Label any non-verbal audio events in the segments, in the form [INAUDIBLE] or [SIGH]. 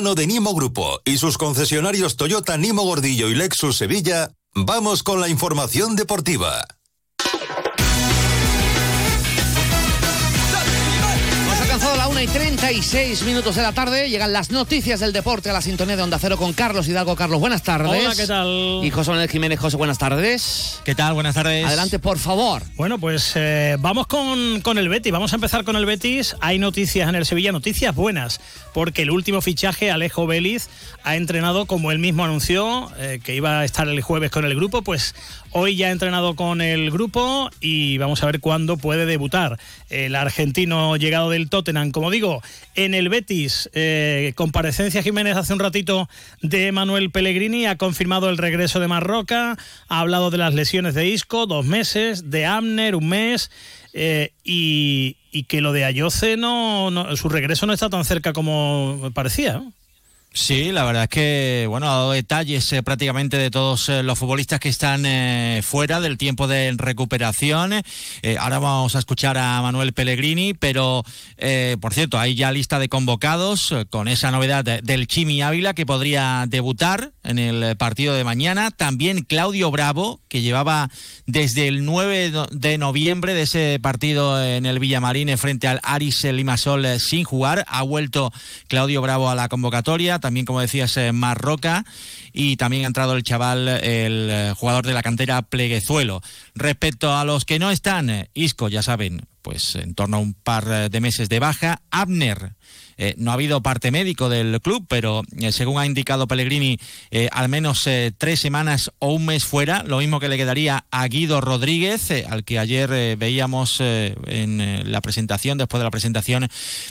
de Nimo Grupo y sus concesionarios Toyota Nimo Gordillo y Lexus Sevilla, vamos con la información deportiva. 1 y 36 minutos de la tarde. Llegan las noticias del deporte a la sintonía de Onda Cero con Carlos Hidalgo. Carlos, buenas tardes. Hola, ¿qué tal? Y José Manuel Jiménez. José, buenas tardes. ¿Qué tal? Buenas tardes. Adelante, por favor. Bueno, pues eh, vamos con, con, el Betis. Vamos a empezar con el Betis. Hay noticias en el Sevilla, noticias buenas, porque el último fichaje, Alejo Vélez, ha entrenado como él mismo anunció, eh, que iba a estar el jueves con el grupo, pues Hoy ya ha entrenado con el grupo y vamos a ver cuándo puede debutar. El argentino llegado del Tottenham, como digo, en el Betis, eh, comparecencia Jiménez hace un ratito de Manuel Pellegrini, ha confirmado el regreso de Marroca, ha hablado de las lesiones de Isco, dos meses, de Amner, un mes. Eh, y, que lo de Ayoce no, su regreso no está tan cerca como parecía. Sí, la verdad es que, bueno, ha dado detalles eh, prácticamente de todos eh, los futbolistas que están eh, fuera del tiempo de recuperación. ahora vamos a escuchar a Manuel Pellegrini, pero, por cierto, hay ya lista de convocados con esa novedad del Chimi Ávila que podría debutar en el partido de mañana. También Claudio Bravo, que llevaba desde el 9 de noviembre de ese partido en el Villamarín frente al Aris Limasol sin jugar. Ha vuelto Claudio Bravo a la convocatoria también como decías Marroca y también ha entrado el chaval, el eh, jugador de la cantera Pleguezuelo. Respecto a los que no están, eh, Isco, ya saben, pues en torno a un par de meses de baja, Abner eh, no ha habido parte médico del club, pero eh, según ha indicado Pellegrini, eh, al menos tres semanas o un mes fuera, lo mismo que le quedaría a Guido Rodríguez, al que ayer veíamos en la presentación, después de la presentación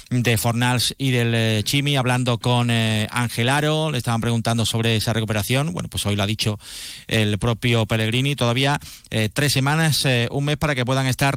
de Fornals y del Chimi, hablando con Ángel Aro, le estaban preguntando sobre esa recuperación. Bueno, pues hoy lo ha dicho el propio Pellegrini, todavía tres semanas, un mes para que puedan estar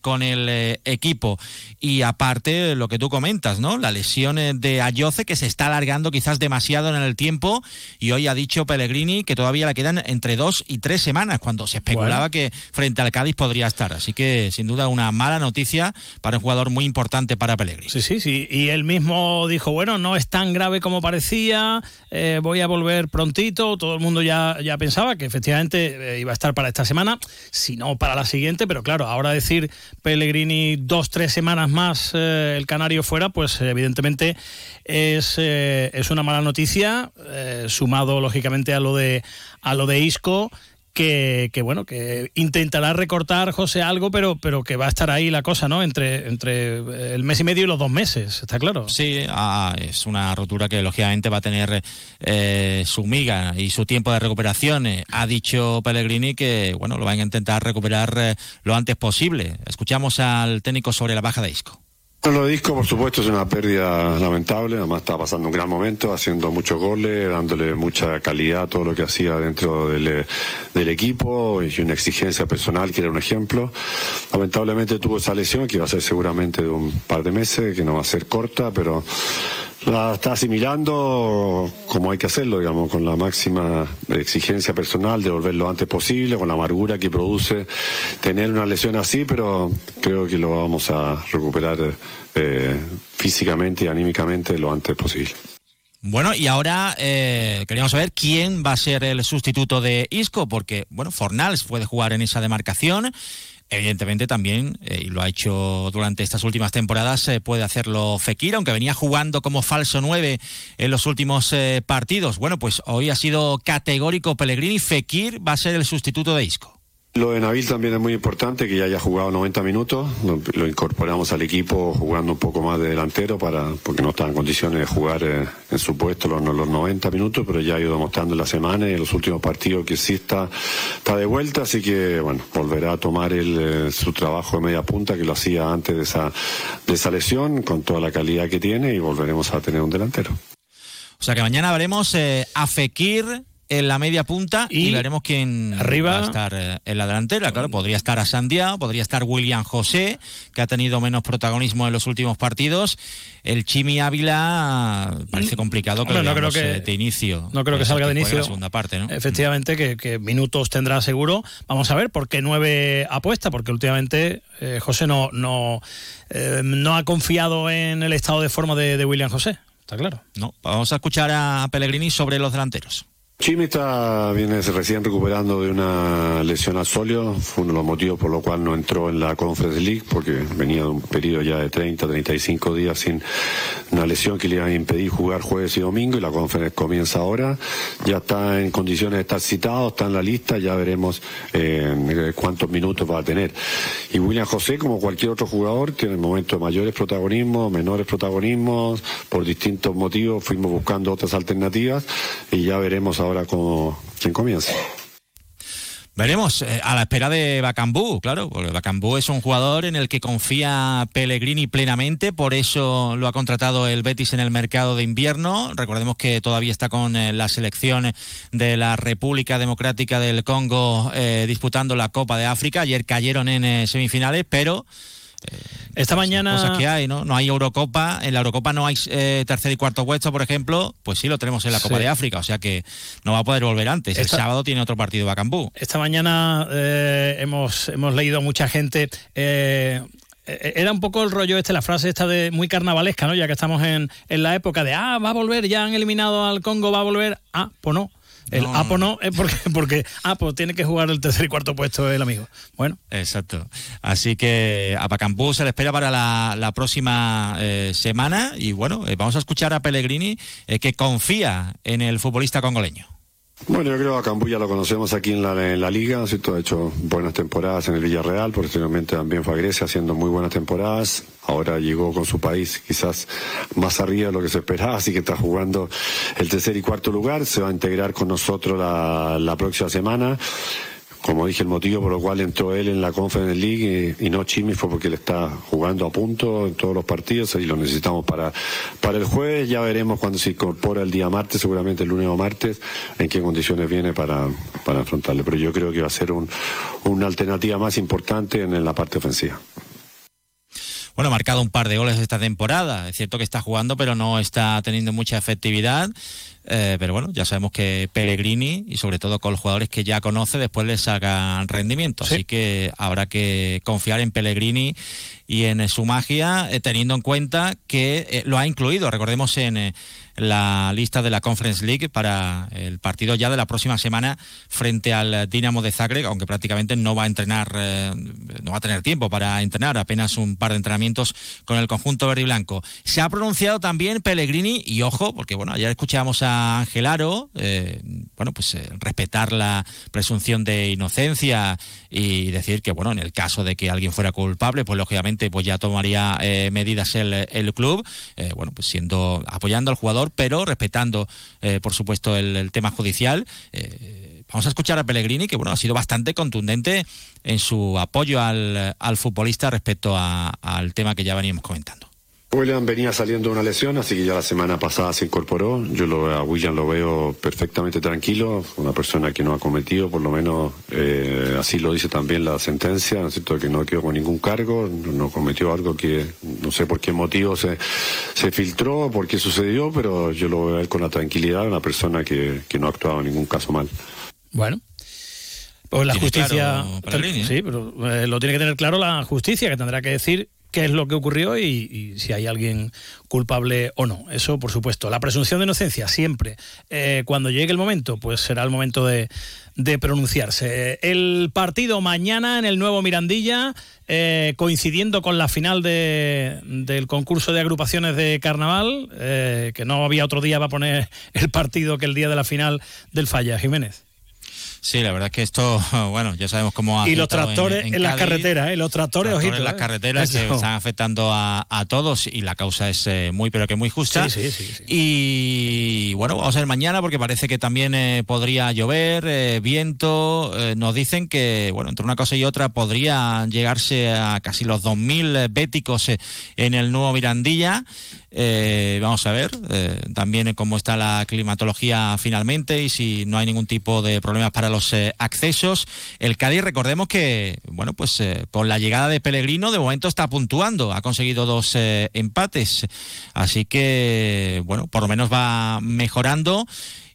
con el equipo. Y aparte, lo que tú comentas, ¿no? La lesión de Ayoce que se está alargando quizás demasiado en el tiempo y hoy ha dicho Pellegrini que todavía le quedan entre dos y tres semanas cuando se especulaba que frente al Cádiz podría estar. Así que sin duda una mala noticia para un jugador muy importante para Pellegrini. Sí, sí, sí. Y él mismo dijo, bueno, no es tan grave como parecía, eh, voy a volver prontito. Todo el mundo ya, ya pensaba que efectivamente eh, iba a estar para esta semana, si no para la siguiente, pero claro, ahora decir Pellegrini dos, tres semanas más eh, el Canario fuera, pues evidentemente evidentemente es, eh, es una mala noticia, eh, sumado lógicamente a lo de, a lo de Isco. Que, que, bueno, que intentará recortar José algo, pero, pero que va a estar ahí la cosa, ¿no? Entre, entre el mes y medio y los dos meses, ¿está claro? Sí, ah, es una rotura que lógicamente va a tener eh, su miga y su tiempo de recuperación. ha dicho Pellegrini que, bueno, lo van a intentar recuperar lo antes posible. Escuchamos al técnico sobre la baja de Isco. Lo Disco, por supuesto, es una pérdida lamentable. Además, está pasando un gran momento, haciendo muchos goles, dándole mucha calidad a todo lo que hacía dentro del, del equipo y una exigencia personal que era un ejemplo. Lamentablemente tuvo esa lesión que va a ser seguramente de un par de meses, que no va a ser corta, pero la está asimilando como hay que hacerlo, digamos, con la máxima exigencia personal de volver lo antes posible, con la amargura que produce tener una lesión así, pero creo que lo vamos a recuperar eh, físicamente y anímicamente lo antes posible. Bueno, y ahora eh, queríamos saber quién va a ser el sustituto de Isco, porque, bueno, Fornals puede jugar en esa demarcación. Evidentemente también, eh, y lo ha hecho durante estas últimas temporadas, eh, puede hacerlo Fekir, aunque venía jugando como falso 9 en los últimos eh, partidos. Bueno, pues hoy ha sido categórico Pellegrini, Fekir va a ser el sustituto de Isco. Lo de Nabil también es muy importante, que ya haya jugado 90 minutos. Lo incorporamos al equipo jugando un poco más de delantero para porque no está en condiciones de jugar eh, en su puesto los, los 90 minutos, pero ya ha ido demostrando en la semana y en los últimos partidos que sí está, está de vuelta, así que bueno, volverá a tomar el, eh, su trabajo de media punta que lo hacía antes de esa, de esa lesión, con toda la calidad que tiene y volveremos a tener un delantero. O sea que mañana veremos eh, a Fekir en la media punta y, veremos quién arriba, va a estar eh, en la delantera. Claro, podría estar a Sandiao, podría estar William José, que ha tenido menos protagonismo en los últimos partidos. El Chimi Ávila parece mm. complicado que, no creo que de inicio. No creo que salga de inicio. segunda parte, ¿no? Efectivamente, que, minutos tendrá seguro. Vamos a ver por qué nueve apuesta, porque últimamente eh, José no, no, eh, no ha confiado en el estado de forma de William José está claro. No, vamos a escuchar a Pellegrini sobre los delanteros. Chimi está, viene recién recuperando de una lesión al solio, fue uno de los motivos por lo cual no entró en la Conference League, porque venía de un periodo ya de 30, 35 días sin una lesión que le iba a impedir jugar jueves y domingo, y la Conference comienza ahora, ya está en condiciones de estar citado, está en la lista, ya veremos eh, cuántos minutos va a tener. Y William José, como cualquier otro jugador, tiene momentos de mayores protagonismos, menores protagonismos, por distintos motivos fuimos buscando otras alternativas, y ya veremos ahora cómo, quién comienza. Veremos, eh, a la espera de Bacambú, claro, porque Bacambú es un jugador en el que confía Pellegrini plenamente, por eso lo ha contratado el Betis en el mercado de invierno. Recordemos que todavía está con eh, la selección de la República Democrática del Congo eh, disputando la Copa de África. Ayer cayeron en semifinales, pero esta mañana. Cosas que hay, ¿no? No hay Eurocopa. En la Eurocopa no hay eh, tercer y cuarto puesto, por ejemplo. Pues sí, lo tenemos en la Copa Sí. de África. O sea que no va a poder volver antes. Esta- El sábado tiene otro partido Bacambú. Esta mañana eh, hemos, hemos leído a mucha gente. eh, eh, era un poco el rollo este, la frase esta de muy carnavalesca, ¿no? Ya que estamos en, en la época de, ah, va a volver, ya han eliminado al Congo, va a volver. Ah, pues no. El No, ah, no, es porque, [LAUGHS] porque, pues tiene que jugar el tercer y cuarto puesto el amigo. Bueno, Exacto. Así que a Bacambú se le espera para la, la próxima eh, semana. Y bueno, eh, vamos a escuchar a Pellegrini eh, que confía en el futbolista congoleño. Bueno, yo creo que a Cambú ya lo conocemos aquí en la, liga, ¿no es cierto? ha hecho buenas temporadas en el Villarreal, posteriormente también fue a Grecia haciendo muy buenas temporadas, ahora llegó con su país quizás más arriba de lo que se esperaba, así que está jugando el tercer y cuarto lugar, se va a integrar con nosotros la, la próxima semana. Como dije, el motivo por el cual entró él en la Conference League y, y no Chimi fue porque él está jugando a punto en todos los partidos y lo necesitamos para, para el jueves. Ya veremos cuando se incorpora el día martes, seguramente el lunes o martes, en qué condiciones viene para, para afrontarle. Pero yo creo que va a ser un, una alternativa más importante en, la parte ofensiva. Bueno, ha marcado un par de goles esta temporada. Es cierto que está jugando, pero no está teniendo mucha efectividad. Eh, pero bueno, ya sabemos que Pellegrini y sobre todo con los jugadores que ya conoce, después les sacan rendimiento. Sí. Así que habrá que confiar en Pellegrini y en eh, su magia, eh, teniendo en cuenta que eh, lo ha incluido, recordemos, en la lista de la Conference League para el partido ya de la próxima semana frente al Dinamo de Zagreb, aunque prácticamente no va a entrenar, eh, no va a tener tiempo para entrenar, apenas un par de entrenamientos con el conjunto verde y blanco. Se ha pronunciado también Pellegrini, y ojo, porque bueno, ayer escuchábamos a Ángel Aro, eh, bueno, pues eh, respetar la presunción de inocencia y decir que, bueno, en el caso de que alguien fuera culpable, pues lógicamente pues ya tomaría eh, medidas el, el club, bueno, pues siendo, apoyando al jugador, pero respetando, por supuesto, el, tema judicial. Vamos a escuchar a Pellegrini, que bueno, ha sido bastante contundente en su apoyo al, al futbolista respecto a- al tema que ya veníamos comentando. William venía saliendo de una lesión, así que ya la semana pasada se incorporó. Yo lo, a William lo veo perfectamente tranquilo, una persona que no ha cometido, por lo menos eh, así lo dice también la sentencia, ¿no es cierto? que no quedó con ningún cargo, no, cometió algo que no sé por qué motivo se, se filtró, por qué sucedió, pero yo lo veo a él con la tranquilidad de una persona que, que no ha actuado en ningún caso mal. bueno. Pues la justicia. claro ¿eh? Sí, pero eh, lo tiene que tener claro la justicia, que tendrá que decir qué es lo que ocurrió y, si hay alguien culpable o no. Eso, por supuesto. La presunción de inocencia, siempre. Eh, cuando llegue el momento, pues será el momento de, de pronunciarse. El partido mañana en el nuevo Mirandilla, eh, coincidiendo con la final de- del concurso de agrupaciones de carnaval, eh, que no había otro día para poner el partido que el día de la final del Falla, Jiménez. Sí, la verdad es que esto, [LAUGHS] bueno, ya sabemos cómo ha Y los tractores en, las Cádiz. carreteras, ¿eh? Los tractores, Tractores ojito. en las ¿eh? carreteras que están afectando a, a todos y la causa es eh, muy pero que muy justa. Sí, sí, sí. Y bueno, vamos a ver mañana porque parece que también eh, podría llover, eh, viento. nos dicen que, bueno, entre una cosa y otra podría llegarse a casi los 2.000 béticos en el nuevo Mirandilla. Eh, vamos a ver también cómo está la climatología finalmente y si no hay ningún tipo de problemas para los eh, accesos. El Cádiz, recordemos que, bueno, pues eh, con la llegada de Pellegrino, de momento está puntuando, ha conseguido dos eh, empates, así que, bueno, por lo menos va mejorando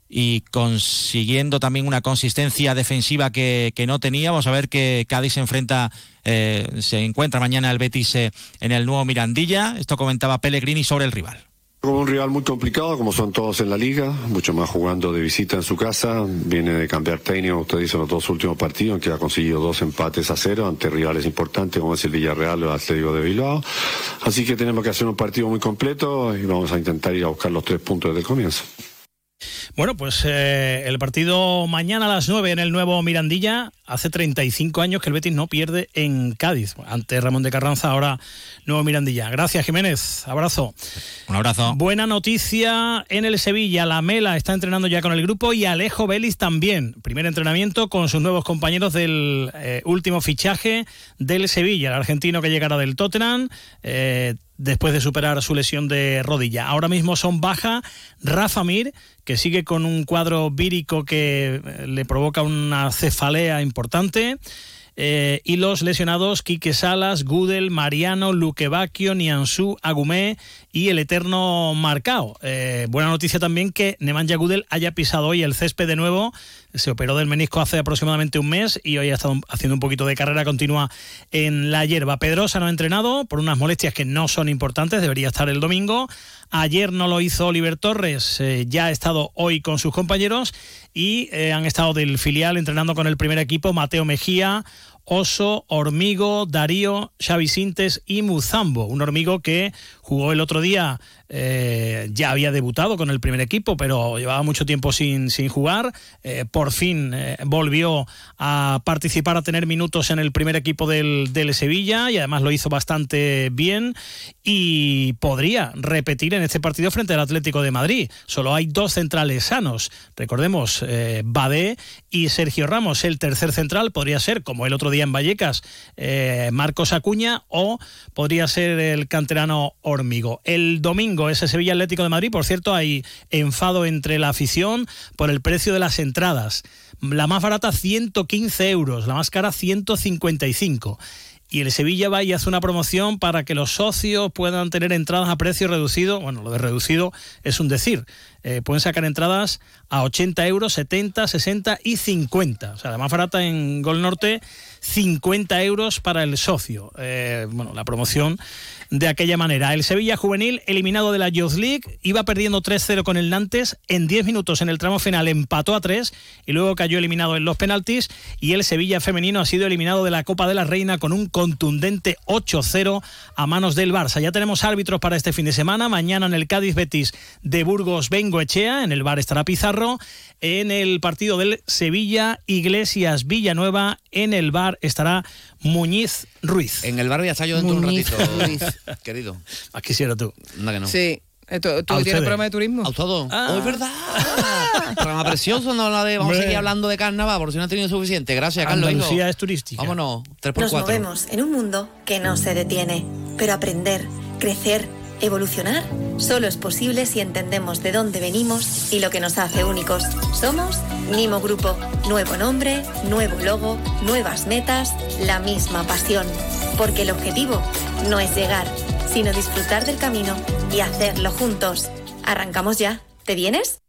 y consiguiendo también una consistencia defensiva que, no tenía. Vamos a ver que Cádiz se enfrenta, se encuentra mañana el Betis en el nuevo Mirandilla. Esto comentaba Pellegrini sobre el rival. Como un rival muy complicado, como son todos en la liga, mucho más jugando de visita en su casa, viene de cambiar técnico, usted dice, los dos últimos partidos, en que ha conseguido dos empates a cero ante rivales importantes como es el Villarreal o el Atlético de Bilbao. Así que tenemos que hacer un partido muy completo y vamos a intentar ir a buscar los tres puntos desde el comienzo. Bueno, pues eh, el partido mañana a las 9 en el nuevo Mirandilla. Hace 35 años que el Betis no pierde en Cádiz. Ante Ramón de Carranza, ahora nuevo Mirandilla. Gracias, Jiménez. Abrazo. Un abrazo. Buena noticia en el Sevilla. La Mela está entrenando ya con el grupo y Alejo Vélez también. Primer entrenamiento con sus nuevos compañeros del eh, último fichaje del Sevilla. El argentino que llegará del Tottenham. Eh, después de superar su lesión de rodilla. Ahora mismo son baja Rafa Mir, que sigue con un cuadro vírico que eh, le provoca una cefalea importante. Eh, y los lesionados Quique Salas, Gudel, Mariano, Luquevaquio, Nianzú, Agumé y el eterno Marcao. Eh, buena noticia también que Nemanja Gudel haya pisado hoy el césped de nuevo. Se operó del menisco hace aproximadamente un mes y hoy ha estado haciendo un poquito de carrera continua en la hierba. Pedrosa no ha entrenado por unas molestias que no son importantes, debería estar el domingo. Ayer no lo hizo Oliver Torres, eh, ya ha estado hoy con sus compañeros y han estado del filial entrenando con el primer equipo Mateo Mejía, Oso, Hormigo, Darío, Xavi Sintes y Muzambo. Un Hormigo que jugó el otro día eh, ya había debutado con el primer equipo, pero llevaba mucho tiempo sin, sin jugar. Eh, por fin eh, volvió a participar, a tener minutos en el primer equipo del, del, Sevilla y además lo hizo bastante bien y podría repetir en este partido frente al Atlético de Madrid. Solo hay dos centrales sanos. Recordemos, Badé y Sergio Ramos. El tercer central podría ser, como el otro día en Vallecas, Marcos Acuña o podría ser el canterano Hormigo. El domingo ese Sevilla Atlético de Madrid. Por cierto, hay enfado entre la afición por el precio de las entradas. La más barata 115 euros, la más cara 155 y el Sevilla va y hace una promoción para que los socios puedan tener entradas a precio reducido. Bueno, lo de reducido es un decir. Eh, pueden sacar entradas a 80 euros, 70, 60 y 50. O sea, la más barata en Gol Norte, 50 euros para el socio. Eh, bueno, la promoción de aquella manera. El Sevilla juvenil, eliminado de la Youth League, iba perdiendo 3-0 con el Nantes. En 10 minutos en el tramo final empató a 3 y luego cayó eliminado en los penaltis. Y el Sevilla femenino ha sido eliminado de la Copa de la Reina con un contundente 8-0 a manos del Barça. Ya tenemos árbitros para este fin de semana. Mañana en el Cádiz Betis de Burgos Bengoechea. En el bar estará Pizarro. En el partido del Sevilla Iglesias Villanueva. En el bar estará Muñiz Ruiz. En el bar ya está yo dentro de un ratito, Ruiz. [LAUGHS] querido. Más quisiera tú. Anda que no. Sí. ¿Tú, tú tienes programa de turismo? A todo. Ah. Oh, es verdad. [LAUGHS] programa precioso, no la de. Vamos a seguir hablando de carnaval, por si no han tenido suficiente. Gracias, Carlos. Andalucía es turística. Vámonos. 3 Nos movemos en un mundo que no se detiene. Pero aprender, crecer, evolucionar, solo es posible si entendemos de dónde venimos y lo que nos hace únicos. Somos Nimo Grupo. Nuevo nombre, nuevo logo, nuevas metas, la misma pasión. Porque el objetivo no es llegar sino disfrutar del camino y hacerlo juntos. Arrancamos ya. ¿Te vienes?